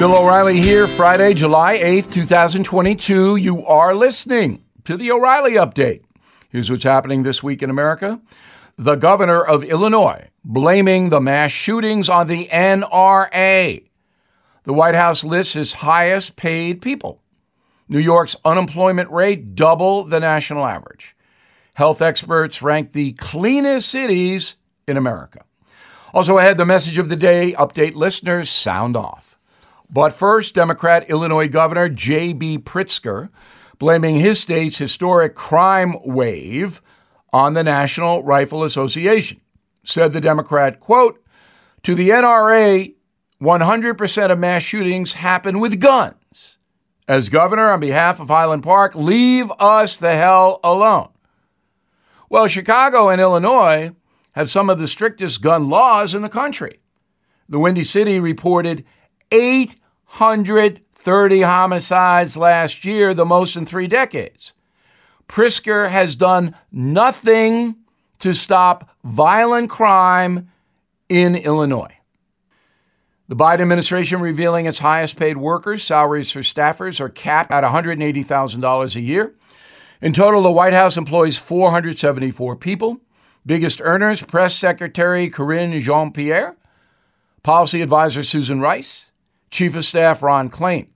Bill O'Reilly here, Friday, July 8th, 2022. You are listening to the O'Reilly Update. Here's what's happening this week in America. The governor of Illinois blaming the mass shootings on the NRA. The White House lists its highest paid people. New York's unemployment rate double the national average. Health experts rank the cleanest cities in America. Also ahead, the message of the day update listeners sound off. But first, Democrat Illinois Governor J.B. Pritzker blaming his state's historic crime wave on the National Rifle Association. Said the Democrat, quote, to the NRA, 100% of mass shootings happen with guns. As governor, on behalf of Highland Park, leave us the hell alone. Well, Chicago and Illinois have some of the strictest gun laws in the country. The Windy City reported 830 homicides last year, the most in three decades. Pritzker has done nothing to stop violent crime in Illinois. The Biden administration revealing its highest paid workers, salaries for staffers are capped at $180,000 a year. In total, the White House employs 474 people. Biggest earners, Press Secretary Karine Jean Pierre, Policy Advisor Susan Rice, Chief of Staff Ron Klain.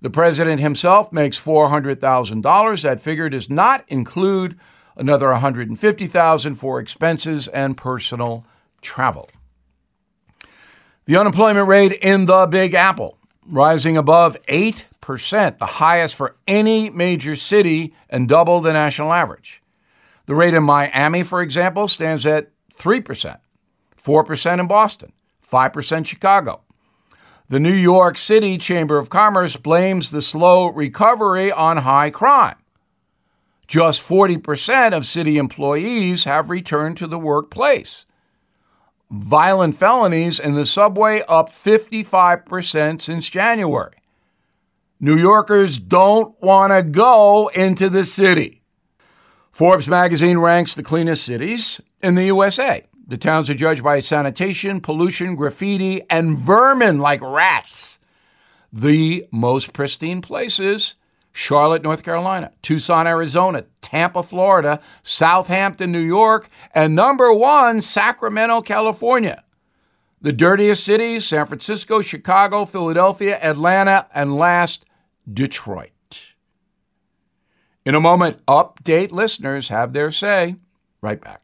The president himself makes $400,000. That figure does not include another $150,000 for expenses and personal travel. The unemployment rate in the Big Apple rising above 8%, the highest for any major city and double the national average. The rate in Miami, for example, stands at 3%, 4% in Boston, 5% Chicago, the New York City Chamber of Commerce blames the slow recovery on high crime. Just 40% of city employees have returned to the workplace. Violent felonies in the subway up 55% since January. New Yorkers don't want to go into the city. Forbes magazine ranks the cleanest cities in the USA. The towns are judged by sanitation, pollution, graffiti, and vermin like rats. The most pristine places Charlotte, North Carolina, Tucson, Arizona, Tampa, Florida, Southampton, New York, and number one, Sacramento, California. The dirtiest cities San Francisco, Chicago, Philadelphia, Atlanta, and last, Detroit. In a moment, update listeners have their say. Right back.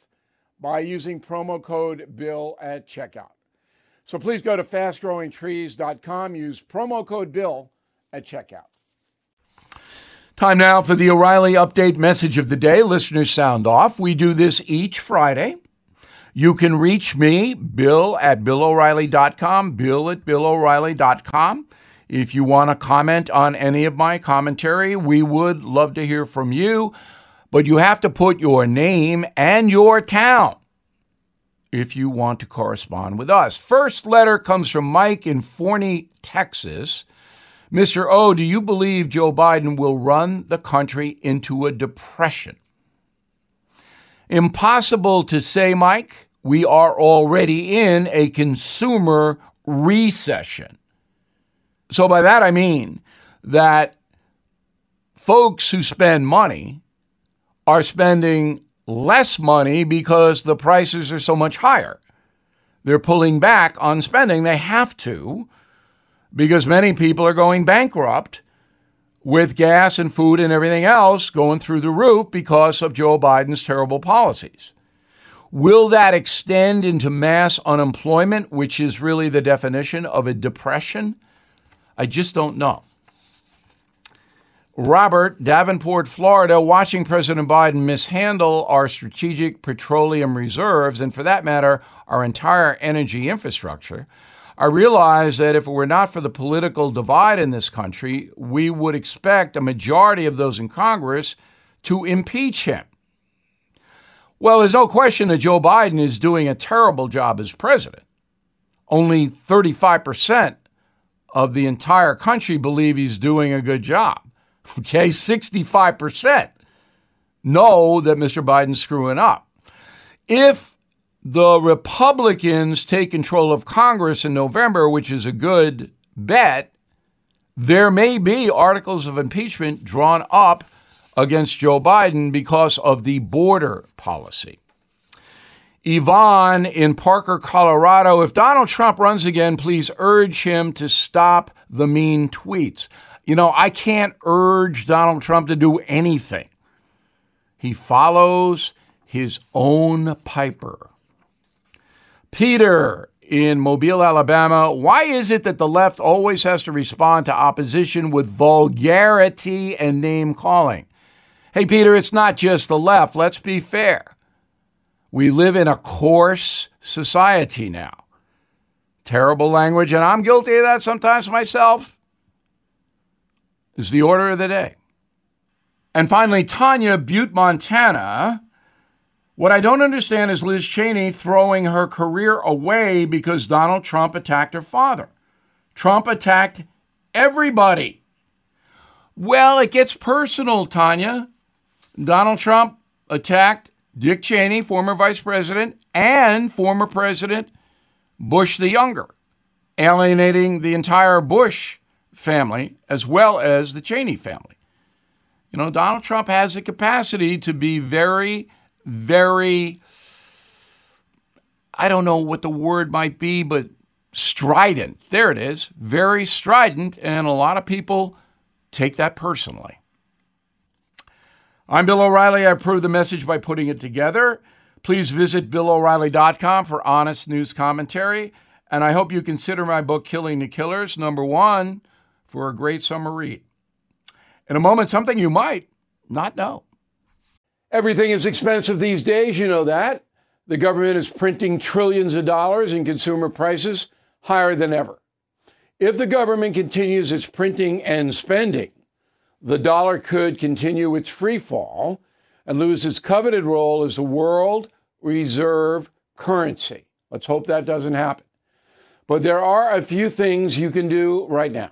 by using promo code BILL at checkout. So please go to fastgrowingtrees.com, use promo code BILL at checkout. Time now for the O'Reilly Update message of the day. Listeners sound off. We do this each Friday. You can reach me, Bill at BillO'Reilly.com, Bill at BillO'Reilly.com. If you want to comment on any of my commentary, we would love to hear from you but you have to put your name and your town if you want to correspond with us. First letter comes from Mike in Forney, Texas. Mr. O, do you believe Joe Biden will run the country into a depression? Impossible to say, Mike. We are already in a consumer recession. So, by that I mean that folks who spend money are spending less money because the prices are so much higher. They're pulling back on spending. They have to because many people are going bankrupt with gas and food and everything else going through the roof because of Joe Biden's terrible policies. Will that extend into mass unemployment, which is really the definition of a depression? I just don't know. Robert, Davenport, Florida, watching President Biden mishandle our strategic petroleum reserves, and for that matter, our entire energy infrastructure, I realize that if it were not for the political divide in this country, we would expect a majority of those in Congress to impeach him. Well, there's no question that Joe Biden is doing a terrible job as president. Only 35% of the entire country believe he's doing a good job. Okay, 65% know that Mr. Biden's screwing up. If the Republicans take control of Congress in November, which is a good bet, there may be articles of impeachment drawn up against Joe Biden because of the border policy. Yvonne in Parker, Colorado, if Donald Trump runs again, please urge him to stop the mean tweets. You know, I can't urge Donald Trump to do anything. He follows his own piper. Peter in Mobile, Alabama. Why is it that the left always has to respond to opposition with vulgarity and name calling? Hey, Peter, it's not just the left. Let's be fair. We live in a coarse society now. Terrible language, and I'm guilty of that sometimes myself, is the order of the day. And finally, Tanya Butte, Montana. What I don't understand is Liz Cheney throwing her career away because Donald Trump attacked her father. Trump attacked everybody. Well, it gets personal, Tanya. Donald Trump attacked Dick Cheney, former vice president, and former President Bush the Younger, alienating the entire Bush family as well as the Cheney family. You know, Donald Trump has the capacity to be very very, I don't know what the word might be, but strident. There it is, very strident, and a lot of people take that personally. I'm Bill O'Reilly. I approve the message by putting it together. Please visit BillO'Reilly.com for honest news commentary. And I hope you consider my book, Killing the Killers, number one, for a great summer read. In a moment, something you might not know. Everything is expensive these days, you know that. The government is printing trillions of dollars and consumer prices higher than ever. If the government continues its printing and spending, the dollar could continue its free fall and lose its coveted role as the world reserve currency. Let's hope that doesn't happen. But there are a few things you can do right now.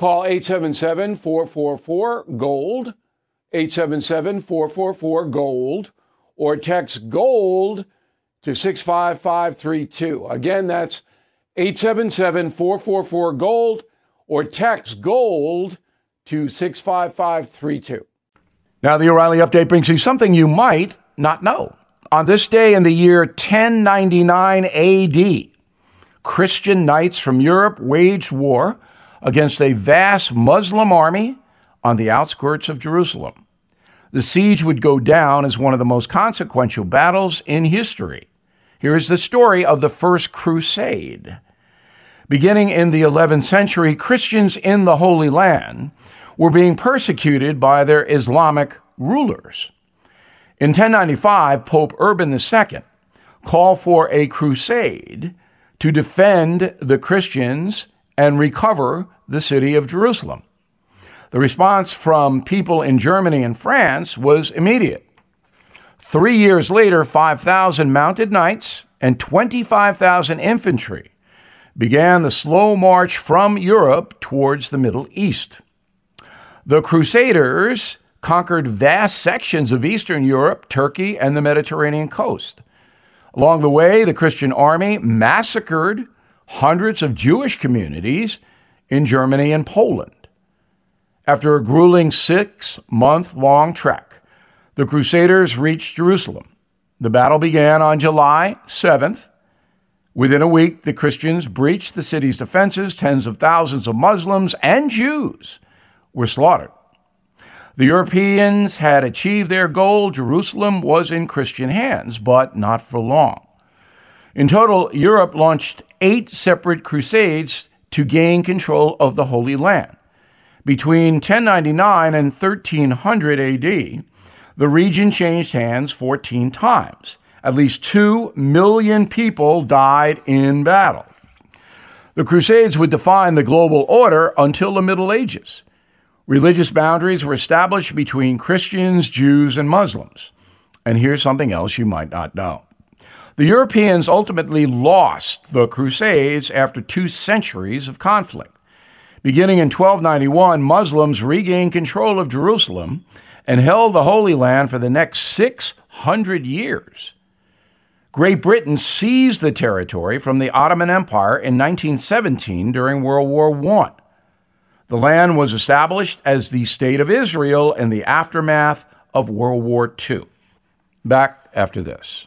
Call 877 444 GOLD, 877 444 GOLD, or text GOLD to 65532. Again, that's 877 444 GOLD, or text GOLD to 65532. Now, the O'Reilly update brings you something you might not know. On this day in the year 1099 AD, Christian knights from Europe waged war against a vast Muslim army on the outskirts of Jerusalem. The siege would go down as one of the most consequential battles in history. Here is the story of the First Crusade. Beginning in the 11th century, Christians in the Holy Land were being persecuted by their Islamic rulers. In 1095, Pope Urban II called for a crusade to defend the Christians and recover the city of Jerusalem. The response from people in Germany and France was immediate. Three years later, 5,000 mounted knights and 25,000 infantry began the slow march from Europe towards the Middle East. The Crusaders conquered vast sections of Eastern Europe, Turkey, and the Mediterranean coast. Along the way, the Christian army massacred hundreds of Jewish communities in Germany and Poland. After a grueling six month long trek, the Crusaders reached Jerusalem. The battle began on July 7th. Within a week, the Christians breached the city's defenses. Tens of thousands of Muslims and Jews were slaughtered. The Europeans had achieved their goal. Jerusalem was in Christian hands, but not for long. In total, Europe launched eight separate crusades to gain control of the Holy Land. Between 1099 and 1300 AD, the region changed hands 14 times. At least 2 million people died in battle. The Crusades would define the global order until the Middle Ages. Religious boundaries were established between Christians, Jews, and Muslims. And here's something else you might not know. The Europeans ultimately lost the Crusades after two centuries of conflict. Beginning in 1291, Muslims regained control of Jerusalem and held the Holy Land for the next 600 years. Great Britain seized the territory from the Ottoman Empire in 1917 during World War I. The land was established as the State of Israel in the aftermath of World War II. Back after this.